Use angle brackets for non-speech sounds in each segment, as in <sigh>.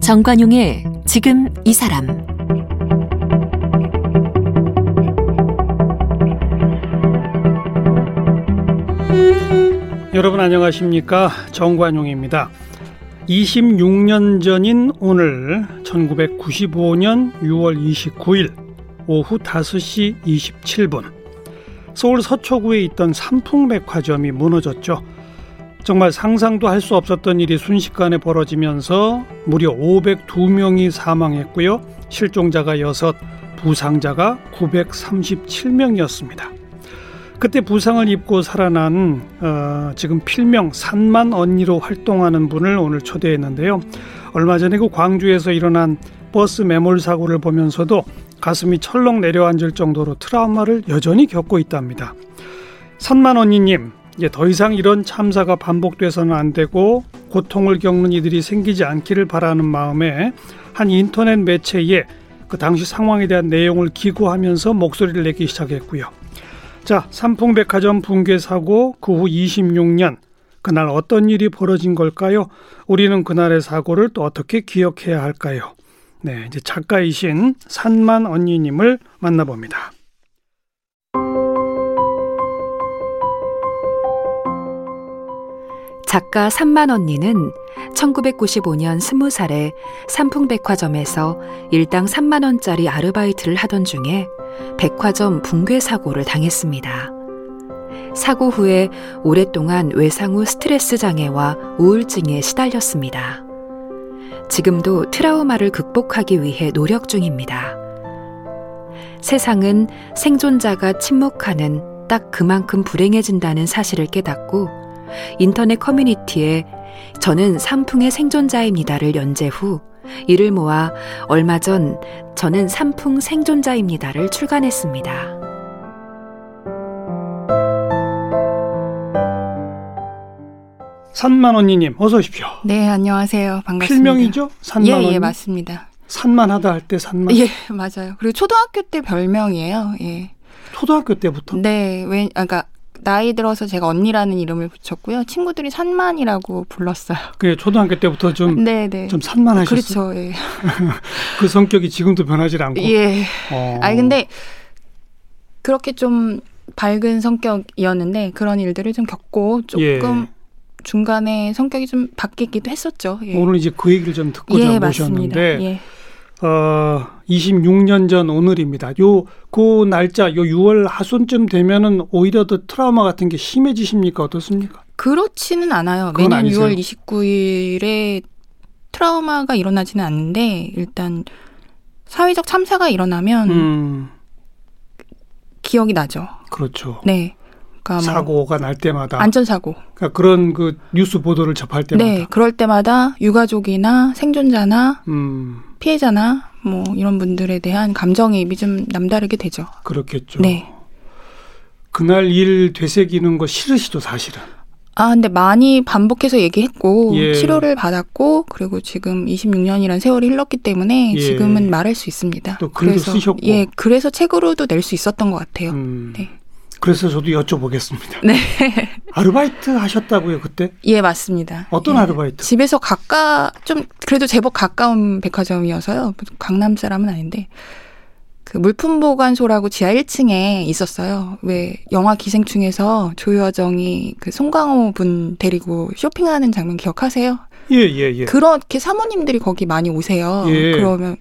정관용의 지금 이 사람 여러분 안녕하십니까 정관용입니다. 26년 전인 오늘 1995년 6월 29일 오후 5시 27분 서울 서초구에 있던 삼풍백화점이 무너졌죠. 정말 상상도 할 수 없었던 일이 순식간에 벌어지면서 무려 502명이 사망했고요. 실종자가 6, 부상자가 937명이었습니다. 그때 부상을 입고 살아난 어, 지금 필명 산만 언니로 활동하는 분을 오늘 초대했는데요. 얼마 전에 그 광주에서 일어난 버스 매몰 사고를 보면서도 가슴이 철렁 내려앉을 정도로 트라우마를 여전히 겪고 있답니다. 산만 언니님, 이제 더 이상 이런 참사가 반복돼서는 안 되고 고통을 겪는 이들이 생기지 않기를 바라는 마음에 한 인터넷 매체에 그 당시 상황에 대한 내용을 기고하면서 목소리를 내기 시작했고요. 자, 삼풍백화점 붕괴 사고 그 후 26년 그날 어떤 일이 벌어진 걸까요? 우리는 그날의 사고를 또 어떻게 기억해야 할까요? 네, 이제 작가이신 산만 언니님을 만나봅니다. 작가 산만 언니는 1995년 20살에 삼풍백화점에서 일당 3만 원짜리 아르바이트를 하던 중에 백화점 붕괴 사고를 당했습니다. 사고 후에 오랫동안 외상 후 스트레스 장애와 우울증에 시달렸습니다. 지금도 트라우마를 극복하기 위해 노력 중입니다. 세상은 생존자가 침묵하는 딱 그만큼 불행해진다는 사실을 깨닫고 인터넷 커뮤니티에 저는 삼풍의 생존자입니다를 연재 후 이를 모아 얼마 전 저는 삼풍 생존자입니다를 출간했습니다. 산만 언니님 어서 오십시오. 네, 안녕하세요. 반갑습니다. 필명이죠? 산만 예, 언니. 예, 맞습니다. 산만하다 할 때 산만. 예, <laughs> 맞아요. 그리고 초등학교 때 별명이에요. 예. 초등학교 때부터. 네, 왜, 아, 그러니까 나이 들어서 제가 언니라는 이름을 붙였고요. 친구들이 산만이라고 불렀어요. 그 초등학교 때부터 좀, 네, 네. 좀 산만하셨어요. 그렇죠. 예. <laughs> 그 성격이 지금도 변하지 않고. 예. 어. 아니 근데 그렇게 좀 밝은 성격이었는데 그런 일들을 좀 겪고 조금 예. 중간에 성격이 좀 바뀌기도 했었죠. 예. 오늘 이제 그 얘기를 좀 듣고자 예. 모셨는데 예. 어, 26년 전 오늘입니다. 요, 그 날짜, 요 6월 하순쯤 되면은 오히려 더 트라우마 같은 게 심해지십니까? 어떻습니까? 그렇지는 않아요. 매년 아니세요? 6월 29일에 트라우마가 일어나지는 않는데 일단 사회적 참사가 일어나면 음, 기억이 나죠. 그렇죠. 네. 그러니까 뭐 사고가 날 때마다. 안전사고. 그러니까 그런 그 뉴스 보도를 접할 때마다. 네. 그럴 때마다 유가족이나 생존자나 음, 피해자나 뭐 이런 분들에 대한 감정이입이 좀 남다르게 되죠. 그렇겠죠. 네. 그날 일 되새기는 거 싫으시죠, 사실은. 아, 근데 많이 반복해서 얘기했고 예. 치료를 받았고 그리고 지금 26년이란 세월이 흘렀기 때문에 예. 지금은 말할 수 있습니다. 또 글도 그래서 쓰셨고. 예, 그래서 책으로도 낼 수 있었던 것 같아요. 음, 네. 그래서 저도 여쭤보겠습니다. 네. <laughs> 아르바이트 하셨다고요, 그때? 예, 맞습니다. 어떤 예. 아르바이트? 집에서 가까 좀 그래도 제법 가까운 백화점이어서요. 강남 사람은 아닌데 그 물품 보관소라고 지하 1층에 있었어요. 왜 영화 기생충에서 조여정이 그 송강호 분 데리고 쇼핑하는 장면 기억하세요? 예, 예, 예. 그렇게 사모님들이 거기 많이 오세요. 예. 그러면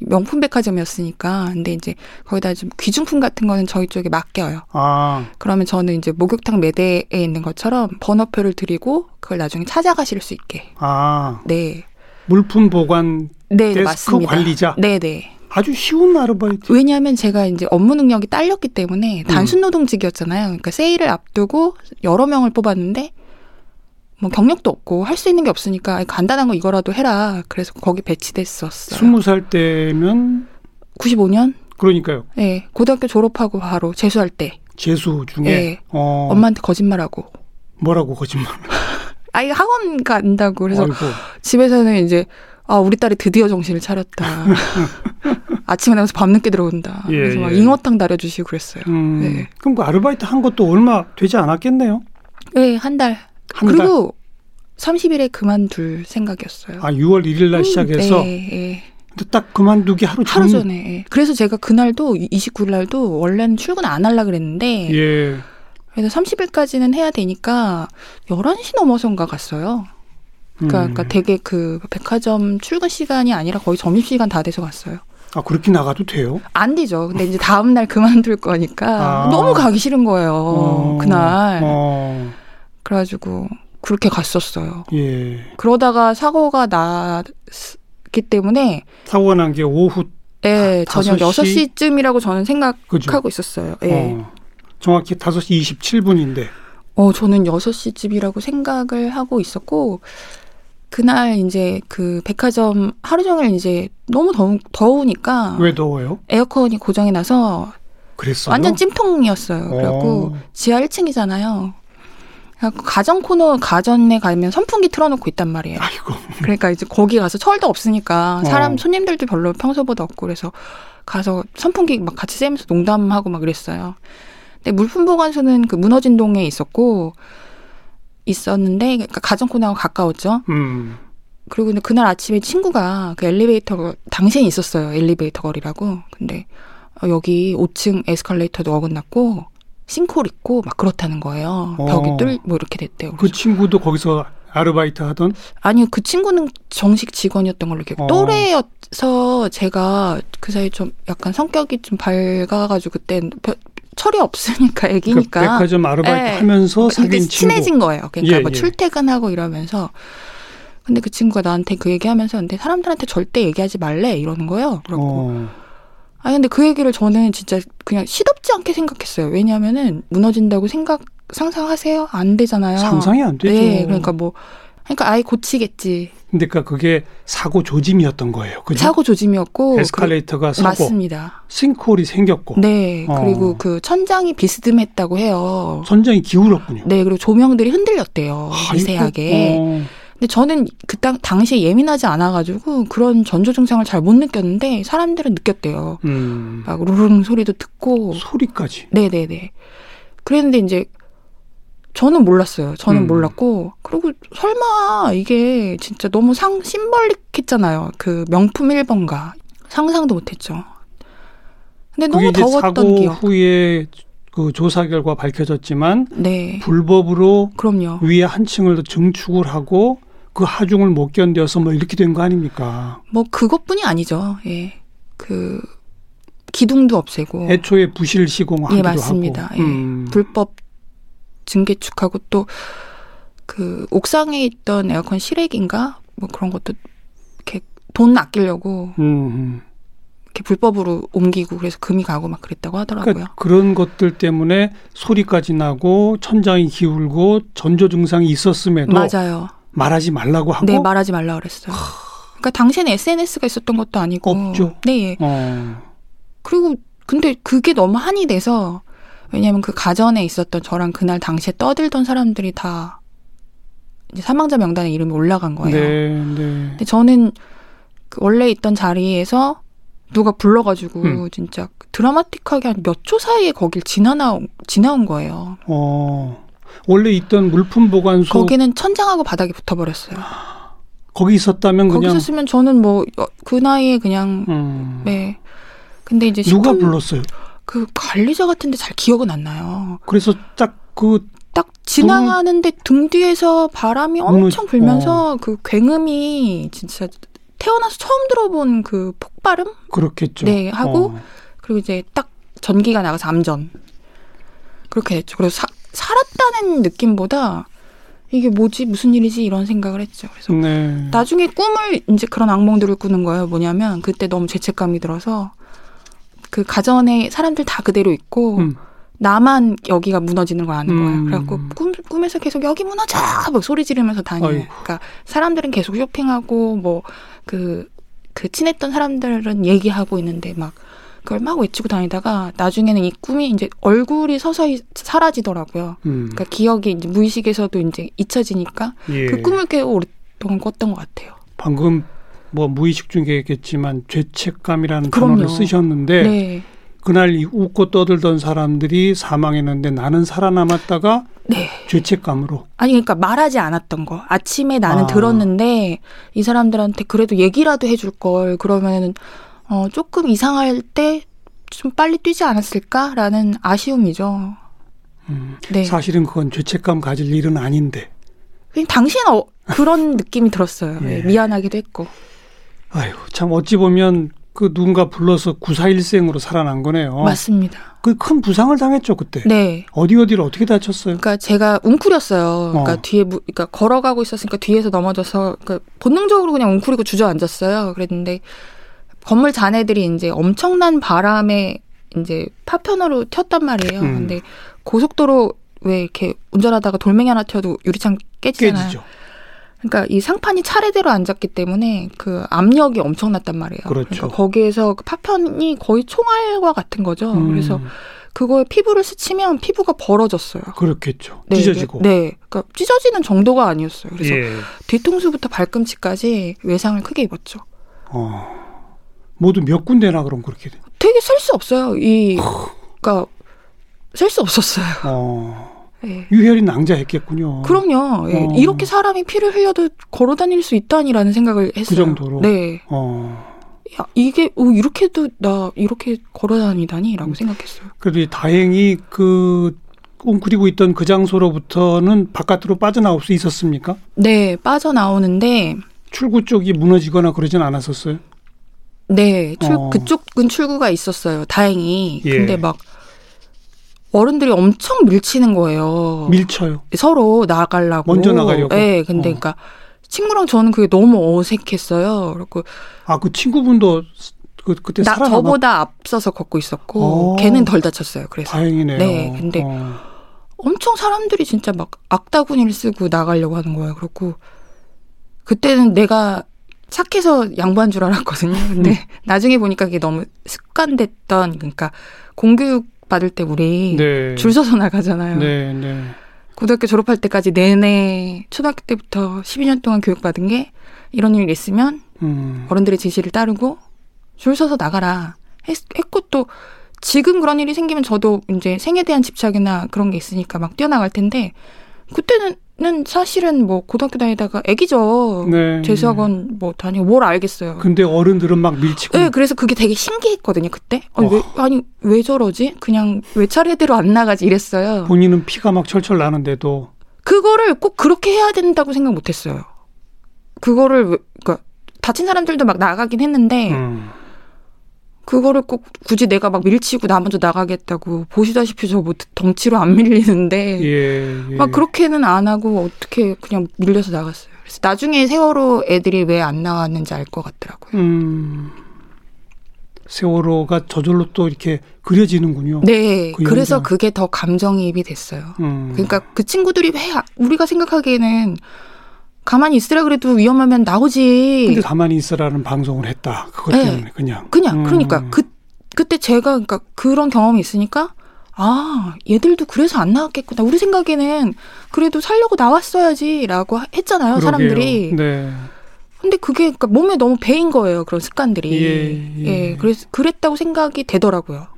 명품 백화점이었으니까. 근데 이제 거기다 좀 귀중품 같은 거는 저희 쪽에 맡겨요. 아, 그러면 저는 이제 목욕탕 매대에 있는 것처럼 번호표를 드리고 그걸 나중에 찾아가실 수 있게. 아. 네. 물품 보관 네, 데스크 맞습니다. 관리자? 네, 네. 아주 쉬운 아르바이트. 왜냐하면 제가 이제 업무 능력이 딸렸기 음. 때문에 단순 노동직이었잖아요. 그러니까 세일을 앞두고 여러 명을 뽑았는데 뭐 경력도 없고 할 수 있는 게 없으니까 간단한 거 이거라도 해라. 그래서 거기 배치됐었어요. 스무 살 때면 95년? 그러니까요. 네. 고등학교 졸업하고 바로 재수할 때. 재수 중에 네. 어, 엄마한테 거짓말하고. 뭐라고 거짓말. <laughs> 아이 학원 간다고 그래서 아이고. 집에서는 이제 아 우리 딸이 드디어 정신을 차렸다. <laughs> 아침에 나가서 밤늦게 들어온다. 예, 그래서 막 예. 잉어탕 다려주시고 그랬어요. 음, 네. 그럼 그 아르바이트 한 것도 얼마 되지 않았겠네요. 네, 한 달. 한 달. 그리고 30일에 그만둘 생각이었어요. 아 6월 1일 날 음, 시작해서 네, 네. 근데 딱 그만두기 하루 전. 하루 전에. 예. 그래서 제가 그날도 29일 날도 원래는 출근 안 하려 그랬는데 예. 그래서 30일까지는 해야 되니까 11시 넘어선가 갔어요. 그러니까, 음. 그러니까 되게 그 백화점 출근 시간이 아니라 거의 점심 시간 다 돼서 갔어요. 아 그렇게 나가도 돼요? 안 되죠. 근데 이제 다음 날 그만둘 거니까 아. 너무 가기 싫은 거예요. 어, 그날. 어, 그래가지고 그렇게 갔었어요. 예. 그러다가 사고가 났기 때문에 사고가 난 게 오후 예, 다- 저녁 다섯 시? 6시쯤이라고 저는 생각하고 그죠? 있었어요. 예. 어, 정확히 5시 27분인데. 어, 저는 6시쯤이라고 생각을 하고 있었고, 그날 이제 그 백화점 하루 종일 이제 너무 더우, 더우니까 왜 더워요? 에어컨이 고장이 나서 그랬어요. 완전 찜통이었어요. 그래갖고 어. 지하 1층이잖아요. 가전 코너 가전에 가면 선풍기 틀어놓고 있단 말이에요. 아이고. 그러니까 이제 거기 가서 철도 없으니까 사람 어. 손님들도 별로 평소보다 없고 그래서 가서 선풍기 막 같이 쐬면서 농담하고 막 그랬어요. 근데 물품 보관소는 그 무너진 동에 있었고 있었는데 그러니까 가전 코너하고 가까웠죠. 음. 그리고 근데 그날 아침에 친구가 그 엘리베이터 당시엔 있었어요. 엘리베이터 거리라고. 근데 어, 여기 5층 에스컬레이터도 어긋났고 싱크홀 있고 막 그렇다는 거예요. 어. 벽이 뚫 뭐 이렇게 됐대요. 그 친구도 거기서 아르바이트 하던 아니요, 그 친구는 정식 직원이었던 걸로 기억. 어. 또래여서 제가 그 사이 좀 약간 성격이 좀 밝아가지고 그때 별- 철이 없으니까 그 애기니까 백화점 아르바이트 예. 하면서 사귄 친구. 친해진 거예요. 그러니까 예, 뭐 예. 출퇴근하고 이러면서 근데 그 친구가 나한테 그 얘기하면서 근데 사람들한테 절대 얘기하지 말래 이러는 거예요. 그렇고 어. 아 근데 그 얘기를 저는 진짜 그냥 시덥지 않게 생각했어요. 왜냐하면은 무너진다고 생각 상상하세요? 안 되잖아요. 상상이 안 되죠. 네, 그러니까 뭐 그러니까 아예 고치겠지. 근데 그러니까 그게 사고 조짐이었던 거예요. 그죠? 사고 조짐이었고 에스컬레이터가 그, 사고 맞습니다. 싱크홀이 생겼고 네, 어. 그리고 그 천장이 비스듬했다고 해요. 선장이 기울었군요. 네, 그리고 조명들이 흔들렸대요. 아이고, 미세하게. 어. 근데 저는 그 당, 당시에 예민하지 않아가지고 그런 전조 증상을 잘 못 느꼈는데 사람들은 느꼈대요. 음. 막 루릉 소리도 듣고. 소리까지. 네네네. 그랬는데 이제 저는 몰랐어요. 저는 음. 몰랐고 그리고 설마 이게 진짜 너무 상 심벌릭했잖아요. 그 명품 1번가 상상도 못했죠. 근데 너무 더웠던 사고 기억. 후에 그 조사 결과 밝혀졌지만 네, 불법으로 그럼요. 위에 한 층을 더 증축을 하고 그 하중을 못 견뎌서 뭐 이렇게 된 거 아닙니까? 뭐 그것뿐이 아니죠. 예, 그 기둥도 없애고 애초에 부실 시공하기도 예, 맞습니다. 하고. 예. 음. 불법 증개축하고 또 그 옥상에 있던 에어컨 실외기인가 뭐 그런 것도 이렇게 돈 아끼려고 음, 음. 이렇게 불법으로 옮기고 그래서 금이 가고 막 그랬다고 하더라고요. 그러니까 그런 것들 때문에 소리까지 나고 천장이 기울고 전조 증상이 있었음에도 맞아요. 말하지 말라고 하고 네 말하지 말라 그랬어요. 그러니까 당시에는 SNS가 있었던 것도 아니고 없죠. 네. 어. 그리고 근데 그게 너무 한이 돼서 왜냐면 그 가전에 있었던 저랑 그날 당시에 떠들던 사람들이 다 이제 사망자 명단에 이름이 올라간 거예요. 네, 네. 근데 저는 그 원래 있던 자리에서 누가 불러가지고 음. 진짜 드라마틱하게 한 몇 초 사이에 거길 지나나온 지나온 거예요. 어. 원래 있던 물품 보관소 거기는 천장하고 바닥에 붙어버렸어요. 거기 있었다면 거기 그냥 있었으면 저는 뭐 그 나이에 그냥 음. 네. 근데 이제 누가 불렀어요? 그 관리자 같은데 잘 기억은 안 나요. 그래서 딱그 딱 지나가는데 등 뒤에서 바람이 엄청 무너- 불면서 그 굉음이 진짜 태어나서 처음 들어본 그 폭발음 그렇겠죠. 네, 하고 어. 그리고 이제 딱 전기가 나가서 암전 그렇게 됐죠. 그래서 사, 살았다는 느낌보다 이게 뭐지 무슨 일이지 이런 생각을 했죠. 그래서 네. 나중에 꿈을 이제 그런 악몽들을 꾸는 거예요. 뭐냐면 그때 너무 죄책감이 들어서 그 가전에 사람들 다 그대로 있고 음. 나만 여기가 무너지는 걸 아는 거예요. 음. 그래갖고 꿈, 꿈에서 계속 여기 무너져! 막 소리 지르면서 다녀요. 아이고. 그러니까 사람들은 계속 쇼핑하고 뭐 그, 그 친했던 사람들은 얘기하고 있는데 막 그걸 막 외치고 다니다가 나중에는 이 꿈이 이제 얼굴이 서서히 사라지더라고요. 음. 그러니까 기억이 이제 무의식에서도 이제 잊혀지니까 예. 그 꿈을 꽤 오랫동안 꿨던 것 같아요. 방금 뭐 무의식 중이겠지만 죄책감이라는 그럼요. 단어를 쓰셨는데 네. 그날 이 웃고 떠들던 사람들이 사망했는데 나는 살아남았다가 네. 죄책감으로 아니 그러니까 말하지 않았던 거. 아침에 나는 아. 들었는데 이 사람들한테 그래도 얘기라도 해줄 걸 그러면은 어 조금 이상할 때 좀 빨리 뛰지 않았을까라는 아쉬움이죠. 음, 네. 사실은 그건 죄책감 가질 일은 아닌데 그냥 당신 어 그런 <laughs> 느낌이 들었어요. 예. 예, 미안하기도 했고. 아유 참 어찌 보면 그 누군가 불러서 구사일생으로 살아난 거네요. 맞습니다. 그 큰 부상을 당했죠 그때. 네. 어디 어디를 어떻게 다쳤어요? 그러니까 제가 웅크렸어요. 그러니까 어. 뒤에 무- 그러니까 걸어가고 있었으니까 뒤에서 넘어져서 그러니까 본능적으로 그냥 웅크리고 주저앉았어요. 그랬는데 건물 잔해들이 이제 엄청난 바람에 이제 파편으로 튀었단 말이에요. 음. 근데 고속도로 왜 이렇게 운전하다가 돌멩이 하나 튀어도 유리창 깨지잖아요. 깨지죠. 그러니까 이 상판이 차례대로 앉았기 때문에 그 압력이 엄청났단 말이에요. 그렇죠. 러니까 거기에서 그 파편이 거의 총알과 같은 거죠. 음, 그래서 그거에 피부를 스치면 피부가 벌어졌어요. 그렇겠죠. 네, 찢어지고. 네, 네. 그러니까 찢어지는 정도가 아니었어요. 그래서 예. 뒤통수부터 발꿈치까지 외상을 크게 입었죠. 어. 모두 몇 군데나 그럼 그렇게 돼. 되게 셀 수 없어요. 이 그러니까 셀 수 없었어요. 어. <laughs> 예. 유혈이 낭자했겠군요. 그럼요. 예. 어. 이렇게 사람이 피를 흘려도 걸어 다닐 수 있다니라는 생각을 했어요. 그 정도로? 네. 어. 야, 이게 어, 이렇게도 나 이렇게 걸어 다니다니라고 음. 생각했어요. 그래도 다행히 그 웅크리고 있던 그 장소로부터는 바깥으로 빠져나올 수 있었습니까? 네, 빠져나오는데 출구 쪽이 무너지거나 그러진 않았었어요. 네, 출, 어. 그쪽은 출구가 있었어요. 다행히. 예. 근데 막 어른들이 엄청 밀치는 거예요. 밀쳐요. 서로 나가려고. 먼저 나가려고? 네, 근데 어. 그러니까 친구랑 저는 그게 너무 어색했어요. 그리고 아 그 친구분도 그 그때 나 살아남았. 저보다 앞서서 걷고 있었고 어. 걔는 덜 다쳤어요. 그래서 다행이네요. 네, 근데 어. 엄청 사람들이 진짜 막 악다구니를 쓰고 나가려고 하는 거예요. 그렇고 그때는 내가 착해서 양보한 줄 알았거든요. <laughs> 근데 음. 나중에 보니까 그게 너무 습관됐던 그러니까 공교육 받을 때 우리 네. 줄 서서 나가잖아요. 네, 네. 고등학교 졸업할 때까지 내내 초등학교 때부터 12년 동안 교육받은 게 이런 일이 있으면 음. 어른들의 지시를 따르고 줄 서서 나가라 했, 했고 또 지금 그런 일이 생기면 저도 이제 생에 대한 집착이나 그런 게 있으니까 막 뛰어나갈 텐데 그때는 사실은 뭐 고등학교 다니다가 애기죠. 네. 재수학원 뭐 다니고 뭘 알겠어요. 근데 어른들은 막 밀치고 네, 그래서 그게 되게 신기했거든요, 그때. 아니, 왜, 아니, 왜 저러지? 그냥 왜 차례대로 안 나가지? 이랬어요. 본인은 피가 막 철철 나는데도 그거를 꼭 그렇게 해야 된다고 생각 못 했어요. 그거를, 왜- 그러니까, 다친 사람들도 막 나가긴 했는데, 음. 그거를 꼭 굳이 내가 막 밀치고 나 먼저 나가겠다고, 보시다시피 저 뭐 덩치로 안 밀리는데, 예, 예. 막 그렇게는 안 하고 어떻게 그냥 밀려서 나갔어요. 그래서 나중에 세월호 애들이 왜 안 나왔는지 알 것 같더라고요. 음. 세월호가 저절로 또 이렇게 그려지는군요. 네, 그 현장. 그게 더 감정이입이 됐어요. 음. 그러니까 그 친구들이 왜 아- 우리가 생각하기에는 가만히 있으라 그래도 위험하면 나오지. 근데 가만히 있으라는 방송을 했다. 그것 네. 때문에 그냥. 그냥 음. 그러니까 그 그때 제가 그러니까 그런 경험이 있으니까 아 얘들도 그래서 안 나왔겠구나. 우리 생각에는 그래도 살려고 나왔어야지라고 했잖아요 그러게요. 사람들이. 네. 근데 그게 그러니까 몸에 너무 배인 거예요 그런 습관들이. 예, 예. 그래서 그랬다고 생각이 되더라고요.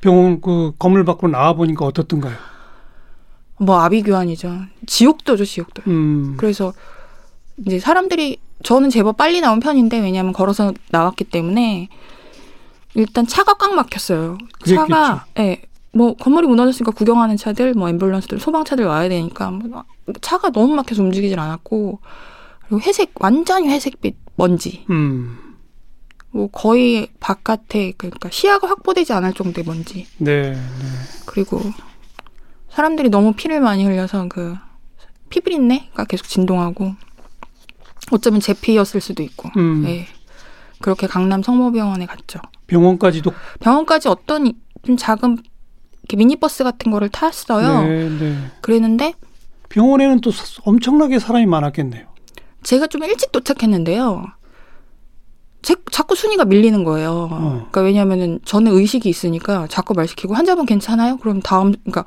병원 그 건물 밖으로 나와 보니까 어떻던가요? 뭐 아비규환이죠. 지옥도죠 지옥도. 음. 그래서 이제 사람들이 저는 제법 빨리 나온 편인데 왜냐하면 걸어서 나왔기 때문에 일단 차가 꽉 막혔어요. 차가 예. 뭐 건물이 무너졌으니까 구경하는 차들, 뭐 앰뷸런스들, 소방차들 와야 되니까 뭐 차가 너무 막혀서 움직이질 않았고 그리고 회색 완전히 회색빛 먼지. 음. 뭐 거의 바깥에 그러니까 시야가 확보되지 않을 정도의 먼지. 네. 네. 그리고 사람들이 너무 피를 많이 흘려서 그 피부린내가 계속 진동하고 어쩌면 제 피였을 수도 있고. 음. 예. 그렇게 강남 성모병원에 갔죠. 병원까지도 병원까지 어떤 이- 좀 작은 이렇게 미니버스 같은 거를 탔어요. 네, 네. 그랬는데 병원에는 또 사- 엄청나게 사람이 많았겠네요. 제가 좀 일찍 도착했는데요. 제, 자꾸 순위가 밀리는 거예요. 어. 그러니까 왜냐면은 저는 의식이 있으니까 자꾸 말 시키고 환자분 괜찮아요? 그럼 다음 그러니까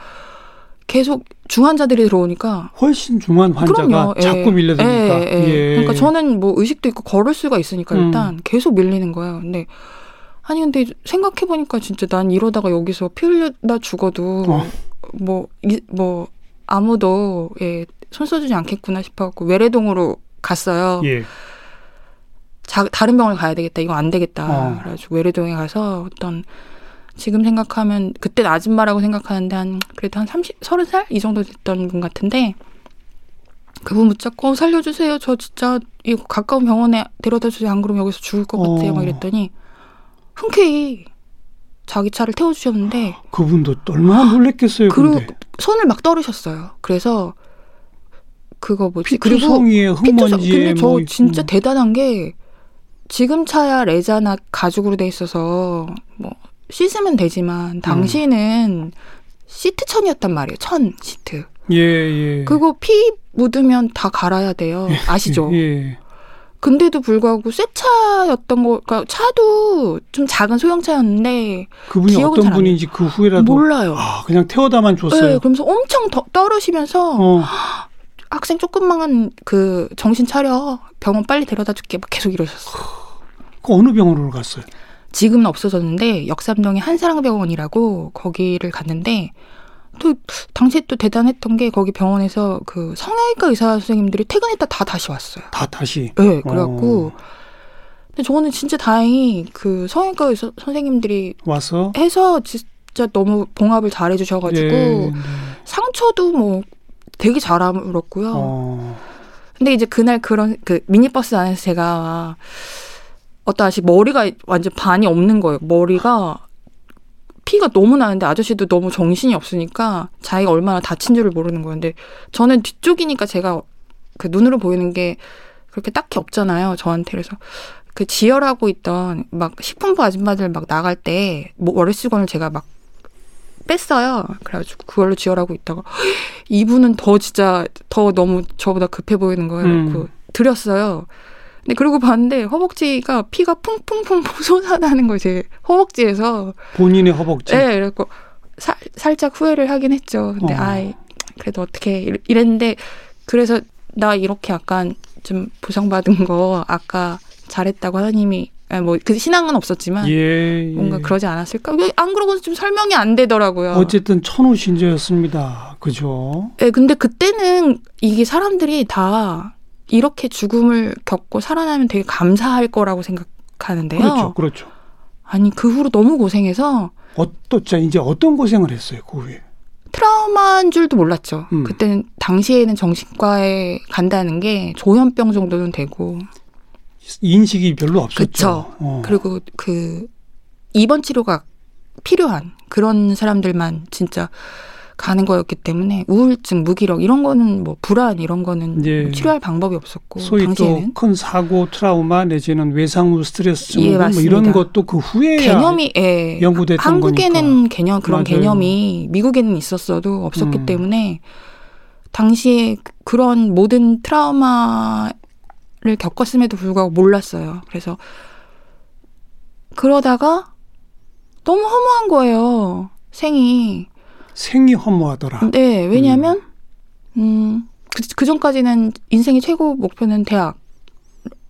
계속 중환자들이 들어오니까 훨씬 중한 환자가 그럼요. 예. 자꾸 밀려드니까. 예, 예. 예. 그러니까 저는 뭐 의식도 있고 걸을 수가 있으니까 음. 일단 계속 밀리는 거예요. 근데 아니 근데 생각해 보니까 진짜 난 이러다가 여기서 피 흘려다 죽어도 어. 뭐뭐 아무도 예, 손 써주지 않겠구나 싶어갖고 외래동으로 갔어요. 예. 자, 다른 병원을 가야 되겠다. 이거 안 되겠다. 어. 그래가지고 외래동에 가서 어떤 지금 생각하면 그때 아줌마라고 생각하는데 한 그래도 한 30, 30살 이 정도 됐던 분 같은데 그분 붙잡고 어, 살려주세요. 저 진짜 이거 가까운 병원에 데려다 주세요. 안 그러면 여기서 죽을 것 같아요. 어. 막 이랬더니 흔쾌히 자기 차를 태워주셨는데 그분도 또 얼마나 놀랬겠어요. 그리고 근데 손을 막 떨으셨어요. 그래서 그거 뭐지? 피투성이에 피투성 흙먼지에 근데 저뭐 있- 진짜 음. 대단한 게 지금 차야 레자나 가죽으로 돼 있어서 뭐 씻으면 되지만 당시에는 시트천이었단 말이에요. 천 시트. 예, 예. 그거 피 묻으면 다 갈아야 돼요. 아시죠? 예. 근데도 불구하고 새 차였던 거, 그러니까 차도 좀 작은 소형차였는데 그분이 어떤 분인지 그 후에라도 몰라요. 아, 그냥 태워다만 줬어요. 네, 그러면서 엄청 더, 떨으시면서 어. 학생 조금만 그 정신 차려 병원 빨리 데려다 줄게 막 계속 이러셨어요. 그 어느 병원으로 갔어요? 지금은 없어졌는데 역삼동의 한사랑병원이라고 거기를 갔는데 또 당시에 또 대단했던 게 거기 병원에서 그 성형외과 의사 선생님들이 퇴근했다 다 다시 왔어요. 다 다시. 네, 그래갖고 어. 근데 저는 진짜 다행히 그 성형외과 의사 선생님들이 와서 해서 진짜 너무 봉합을 잘 해주셔가지고 예, 네. 상처도 뭐 되게 잘 아물었고요. 어. 근데 이제 그날 그런 그 미니버스 안에서 제가 어떤 아저씨 머리가 완전 반이 없는 거예요. 머리가 피가 너무 나는데 아저씨도 너무 정신이 없으니까 자기가 얼마나 다친 줄을 모르는 거예요. 근데 저는 뒤쪽이니까 제가 그 눈으로 보이는 게 그렇게 딱히 없잖아요. 저한테 그래서 그 지혈하고 있던 막 식품부 아줌마들 막 나갈 때 뭐 월수건을 제가 막 뺐어요. 그래가지고 그걸로 지혈하고 있다가 <gasps> 이분은 더 진짜 더 너무 저보다 급해 보이는 거예요. 음. 그래서 드렸어요. 근데 그러고 봤는데 허벅지가 피가 풍풍풍 <laughs> 솟아나는 거예요. 제 허벅지에서. 본인의 허벅지. 네, 그래갖고 살, 살짝 후회를 하긴 했죠. 근데 어. 아이 그래도 어떻게 이랬- 이랬는데 그래서 나 이렇게 약간 좀 보상받은 거 아까 잘했다고 하나님이 뭐그 신앙은 없었지만 예, 예. 뭔가 그러지 않았을까? 왜안 그러고서 좀 설명이 안 되더라고요. 어쨌든 천우 신자였습니다. 그죠? 네, 근데 그때는 이게 사람들이 다 이렇게 죽음을 겪고 살아나면 되게 감사할 거라고 생각하는데요. 그렇죠, 그렇죠. 아니 그 후로 너무 고생해서 어떠, 자, 이제 어떤 고생을 했어요, 그 후에? 트라우마인 줄도 몰랐죠. 음. 그때는 당시에는 정신과에 간다는 게 조현병 정도는 되고 인식이 별로 없었죠. 그쵸. 어. 그리고 그 입원 치료가 필요한 그런 사람들만 진짜 가는 거였기 때문에 우울증, 무기력 이런 거는 뭐 불안 이런 거는 예. 뭐 치료할 방법이 없었고 소위 또 큰 사고, 트라우마 내지는 외상후 스트레스 증후군 예, 뭐 이런. 것도 그 후에야 개념이 예, 연구됐던 한국에는 개념 그런 맞아요. 개념이 미국에는 있었어도 없었기 음. 때문에 당시에 그런 모든 트라우마를 겪었음에도 불구하고 몰랐어요. 그래서 그러다가 너무 허무한 거예요. 생이. 생이 허무하더라. 네, 왜냐하면 음, 그, 그 전까지는 인생의 최고 목표는 대학.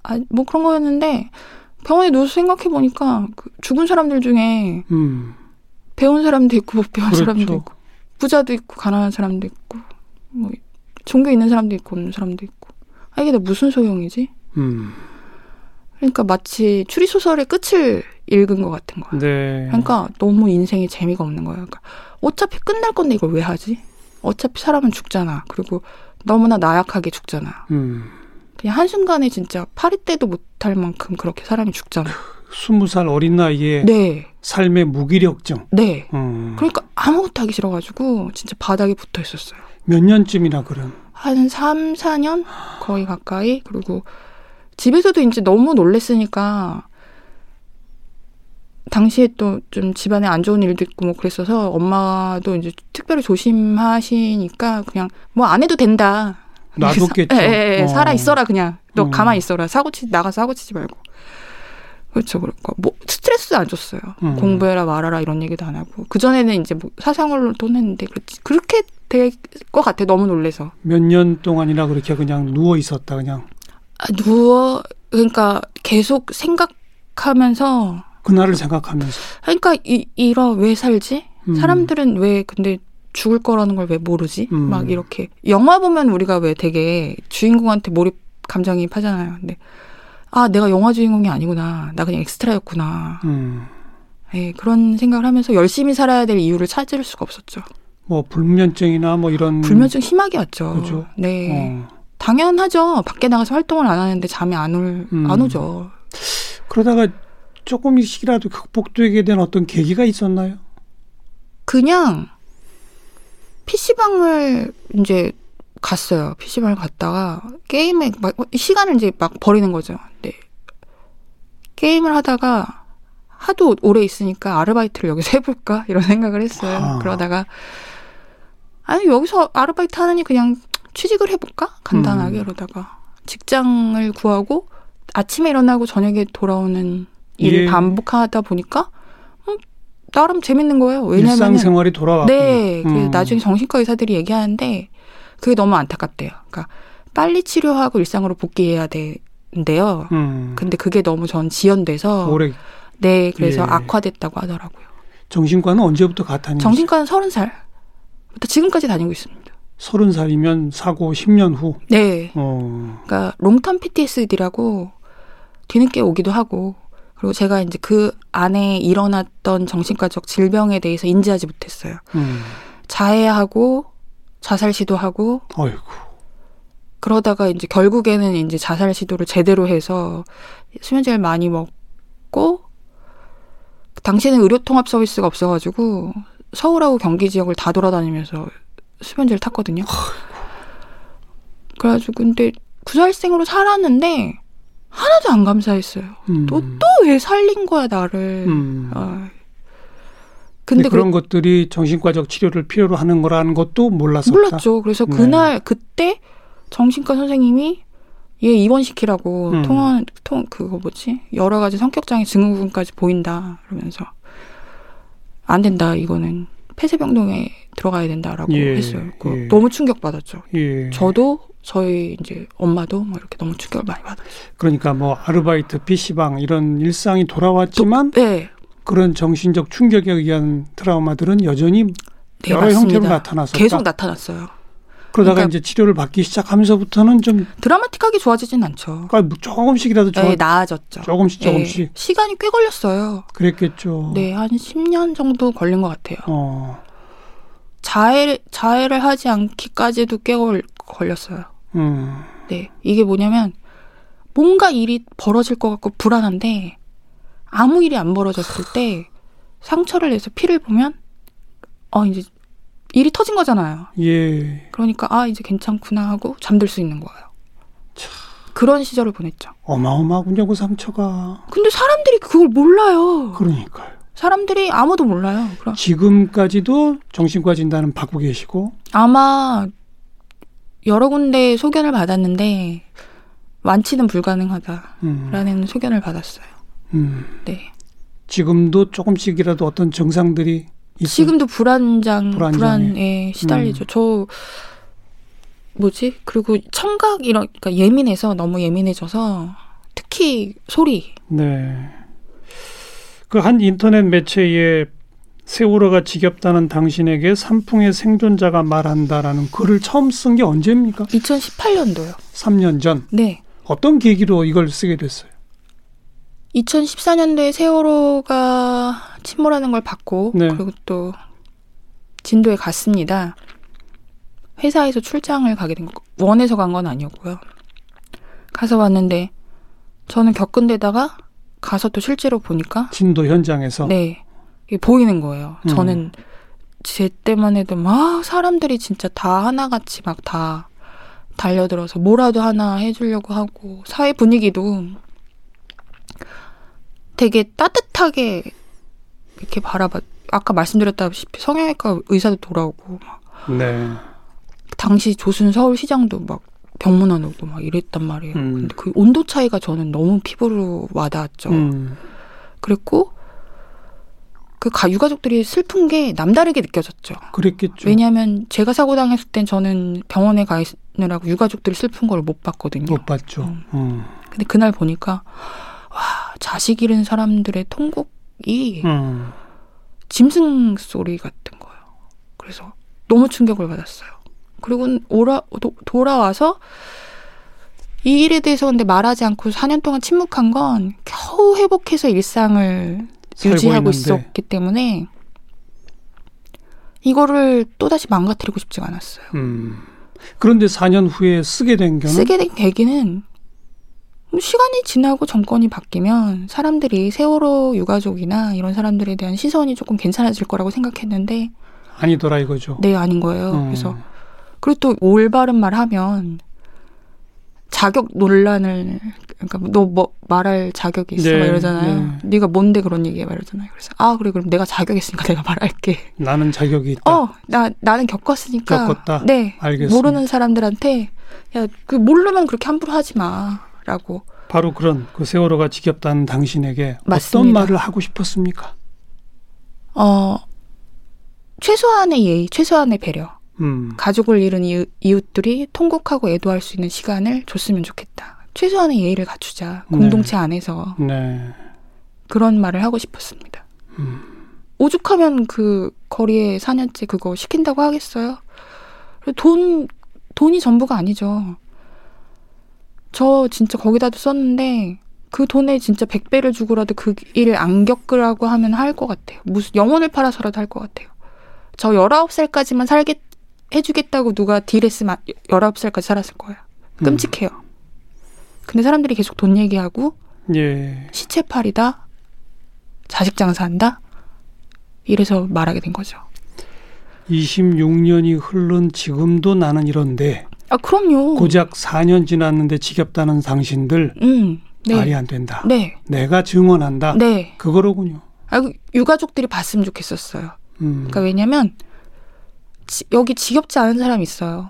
아, 뭐 그런 거였는데 병원에 누워서 생각해 보니까 그 죽은 사람들 중에 음. 배운 사람도 있고 못 배운 그렇죠. 사람도 있고 부자도 있고 가난한 사람도 있고 뭐 종교 있는 사람도 있고 없는 사람도 있고 아 이게 다 무슨 소용이지? 음. 그러니까 마치 추리 소설의 끝을 읽은 것 같은 거야. 네. 그러니까 너무 인생에 재미가 없는 거야. 그러니까 어차피 끝날 건데 이걸 왜 하지? 어차피 사람은 죽잖아. 그리고 너무나 나약하게 죽잖아. 음. 그냥 한순간에 진짜 파리 때도 못할 만큼 그렇게 사람이 죽잖아. 스무 살 어린 나이에 네. 삶의 무기력증. 네. 음. 그러니까 아무것도 하기 싫어가지고 진짜 바닥에 붙어 있었어요. 몇 년쯤이나 그런. 한 3, 4년 거의 가까이 그리고 집에서도 이제 너무 놀랬으니까 당시에 또 좀 집안에 안 좋은 일도 있고 뭐 그랬어서 엄마도 이제 특별히 조심하시니까 그냥 뭐 안 해도 된다. 놔뒀겠죠. <laughs> 예, 예, 예. 어. 살아 있어라 그냥. 너 음. 가만히 있어라. 사고 치 나가 사고 치지 말고. 그렇죠. 그러니까 뭐 스트레스 안 줬어요. 음. 공부해라 말아라 이런 얘기도 안 하고 그 전에는 이제 뭐 사상으로 돈 했는데 그렇지 그렇게 될 것 같아. 너무 놀래서. 몇 년 동안이나 그렇게 그냥 누워 있었다 그냥 아, 누워 그러니까 계속 생각하면서 그날을 생각하면서 그러니까 이 이러 왜 살지? 음. 사람들은 왜 근데 죽을 거라는 걸 왜 모르지? 음. 막 이렇게 영화 보면 우리가 왜 되게 주인공한테 몰입 감정이입하잖아요. 근데 아 내가 영화 주인공이 아니구나. 나 그냥 엑스트라였구나. 음. 예, 그런 생각을 하면서 열심히 살아야 될 이유를 찾을 수가 없었죠. 뭐 불면증이나 뭐 이런 불면증 심하게 왔죠. 그죠. 네. 어. 당연하죠. 밖에 나가서 활동을 안 하는데 잠이 안 올, 음. 안 오죠. 그러다가 조금씩이라도 극복되게 된 어떤 계기가 있었나요? 그냥 PC방을 이제 갔어요. PC방을 갔다가 게임에 막 시간을 이제 막 버리는 거죠. 네. 게임을 하다가 하도 오래 있으니까 아르바이트를 여기서 해볼까 이런 생각을 했어요. 아. 그러다가 아니 여기서 아르바이트 하느니 그냥 취직을 해볼까 간단하게 음. 이러다가 직장을 구하고 아침에 일어나고 저녁에 돌아오는 일을 예. 반복하다 보니까 음, 나름 재밌는 거예요. 왜냐면 일상생활이 돌아왔고 네, 그 음. 나중에 정신과 의사들이 얘기하는데 그게 너무 안타깝대요. 그러니까 빨리 치료하고 일상으로 복귀해야 되는데요. 음. 근데 그게 너무 전 지연돼서 올해 네, 그래서 예. 악화됐다고 하더라고요. 정신과는 언제부터 갔다니? 정신과는 서른 살부터 지금까지 다니고 있습니다. 서른 살이면 사고 10년 후. 네, 어. 그러니까 롱텀 PTSD라고 뒤늦게 오기도 하고 그리고 제가 이제 그 안에 일어났던 정신과적 질병에 대해서 인지하지 못했어요. 음. 자해하고 자살 시도하고 어이구. 그러다가 이제 결국에는 이제 자살 시도를 제대로 해서 수면제를 많이 먹고 당시에는 의료통합 서비스가 없어가지고 서울하고 경기 지역을 다 돌아다니면서 수면제를 탔거든요. 그래가지고 근데 구살생으로 살았는데 하나도 안 감사했어요. 음. 또또 왜 살린 거야 나를. 음. 아. 근데 근데 그런 그, 것들이 정신과적 치료를 필요로 하는 거라는 것도 몰랐었다. 몰랐죠. 그래서 네. 그날 그때 정신과 선생님이 얘 입원시키라고 음. 통화 통 그거 뭐지 여러 가지 성격 장애 증후군까지 보인다 그러면서 안 된다 이거는 폐쇄병동에 들어가야 된다라고 예, 했어요. 그 예. 너무 충격 받았죠. 예. 저도 저희 이제 엄마도 뭐 이렇게 너무 충격을 많이 받았어요. 그러니까 뭐 아르바이트, PC방 이런 일상이 돌아왔지만 네, 그런 정신적 충격에 의한 트라우마들은 여전히 네 여러 맞습니다. 형태로 나타났었다. 계속 나타났어요. 그러다가 그러니까- 이제 치료를 받기 시작하면서부터는 좀 드라마틱하게 좋아지진 않죠. 그러니까 뭐 조금씩이라도 저, 네, 나아졌죠. 조금씩 네, 조금씩 시간이 꽤 걸렸어요. 그랬겠죠. 네, 한 10년 정도 걸린 것 같아요. 어. 자해, 자해를 하지 않기까지도 꽤 걸, 걸렸어요. 음. 네. 이게 뭐냐면, 뭔가 일이 벌어질 것 같고 불안한데, 아무 일이 안 벌어졌을 때, 상처를 내서 피를 보면, 어, 이제, 일이 터진 거잖아요. 예. 그러니까, 아, 이제 괜찮구나 하고 잠들 수 있는 거예요. 그런 시절을 보냈죠. 어마어마하군요, 그 상처가. 근데 사람들이 그걸 몰라요. 그러니까요. 사람들이 아무도 몰라요. 그럼 지금까지도 정신과 진단은 받고 계시고, 아마 여러 군데 소견을 받았는데 완치는 불가능하다라는 음, 소견을 받았어요. 음. 네. 지금도 조금씩이라도 어떤 증상들이. 지금도 불안장. 불안에 시달리죠. 음. 저 뭐지? 그리고 청각 이런 그러니까 예민해서 너무 예민해져서 특히 소리. 네. 그 한 인터넷 매체에 세월호가 지겹다는 당신에게 산풍의 생존자가 말한다라는 글을 처음 쓴 게 언제입니까? 2018년도요. 3년 전. 네. 어떤 계기로 이걸 쓰게 됐어요? 2014년도에 세월호가 침몰하는 걸 봤고 네. 그리고 또 진도에 갔습니다. 회사에서 출장을 가게 된 거. 원해서 간 건 아니었고요. 가서 왔는데 저는 겪은 데다가 가서 또 실제로 보니까 진도 현장에서. 네 보이는 거예요. 음. 저는 제 때만 해도 막 사람들이 진짜 다 하나같이 막 다 달려들어서 뭐라도 하나 해주려고 하고 사회 분위기도 되게 따뜻하게 이렇게 바라봐. 아까 말씀드렸다시피 성형외과 의사도 돌아오고 막 네. 당시 조순 서울시장도 막 병문안 오고 막 이랬단 말이에요. 음. 근데 그 온도 차이가 저는 너무 피부로 와닿았죠. 음. 그랬고 그 가, 유가족들이 슬픈 게 남다르게 느껴졌죠. 그랬겠죠. 왜냐하면 제가 사고 당했을 땐 저는 병원에 가 있느라고 유가족들이 슬픈 걸 못 봤거든요. 못 봤죠. 음. 음. 근데 그날 보니까 와 자식 잃은 사람들의 통곡이 음. 짐승 소리 같은 거예요. 그래서 너무 충격을 받았어요. 그리고 오라, 도, 돌아와서 이 일에 대해서 근데 말하지 않고 4년 동안 침묵한 건 겨우 회복해서 일상을 유지하고 있는데. 있었기 때문에 이거를 또다시 망가뜨리고 싶지가 않았어요. 음. 그런데 4년 후에 쓰게 된 경우는 쓰게 된 계기는 뭐 시간이 지나고 정권이 바뀌면 사람들이 세월호 유가족이나 이런 사람들에 대한 시선이 조금 괜찮아질 거라고 생각했는데 아니더라 이거죠. 네 아닌 거예요. 음. 그래서 그리고 또 올바른 말 하면 자격 논란을 그러니까 너 뭐 말할 자격이 있어 네, 막 이러잖아요. 네. 네. 가 뭔데 그런 얘기해 막 이러잖아요. 그래서 아 그래 그럼 내가 자격 있으니까 내가 말할게. 나는 자격이 있다. 어 나 나는 겪었으니까 겪었다. 네 알겠습니다. 모르는 사람들한테 야 그 모르면 그렇게 함부로 하지 마 라고 바로 그런 그 세월호가 지겹다는 당신에게 어떤 맞습니다. 말을 하고 싶었습니까? 어 최소한의 예의, 최소한의 배려. 음. 가족을 잃은 이웃, 이웃들이 통곡하고 애도할 수 있는 시간을 줬으면 좋겠다. 최소한의 예의를 갖추자. 네. 공동체 안에서 네. 그런 말을 하고 싶었습니다. 음. 오죽하면 그 거리에 4년째 그거 시킨다고 하겠어요? 돈 돈이 전부가 아니죠. 저 진짜 거기다도 썼는데 그 돈에 진짜 100배를 주고라도 그 일을 안 겪으라고 하면 할 것 같아요. 무슨 영혼을 팔아서라도 할 것 같아요. 저 19살까지만 살게 해주겠다고 누가 딜했으면 19살까지 살았을 거예요. 끔찍해요. 근데 사람들이 계속 돈 얘기하고 예. 시체팔이다, 자식 장사한다, 이래서 말하게 된 거죠. 26년이 흐른 지금도 나는 이런데 아, 그럼요. 고작 4년 지났는데 지겹다는 당신들 음, 네. 말이 안 된다. 네. 내가 증언한다. 네. 그거로군요. 아, 그 유가족들이 봤으면 좋겠었어요. 음. 그러니까 왜냐면, 지- 여기 지겹지 않은 사람이 있어요.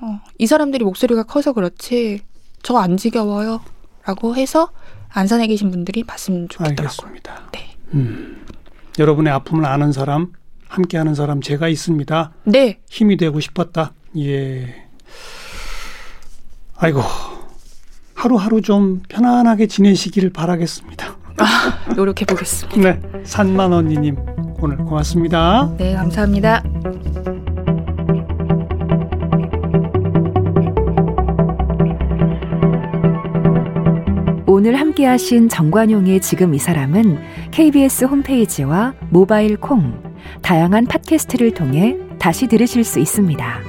어, 이 사람들이 목소리가 커서 그렇지, 저 안 지겨워요. 라고 해서, 안산에 계신 분들이 봤으면 좋겠더라고요. 알겠습니다. 네. 음. 여러분의 아픔을 아는 사람, 함께하는 사람 제가 있습니다. 네. 힘이 되고 싶었다. 예. 아이고. 하루하루 좀 편안하게 지내시기를 바라겠습니다. 노력해 보겠습니다. 네. 산만 언니님 오늘 고맙습니다. 네, 감사합니다. 오늘 함께 하신 정관용의 지금 이 사람은 KBS 홈페이지와 모바일 콩, 다양한 팟캐스트를 통해 다시 들으실 수 있습니다.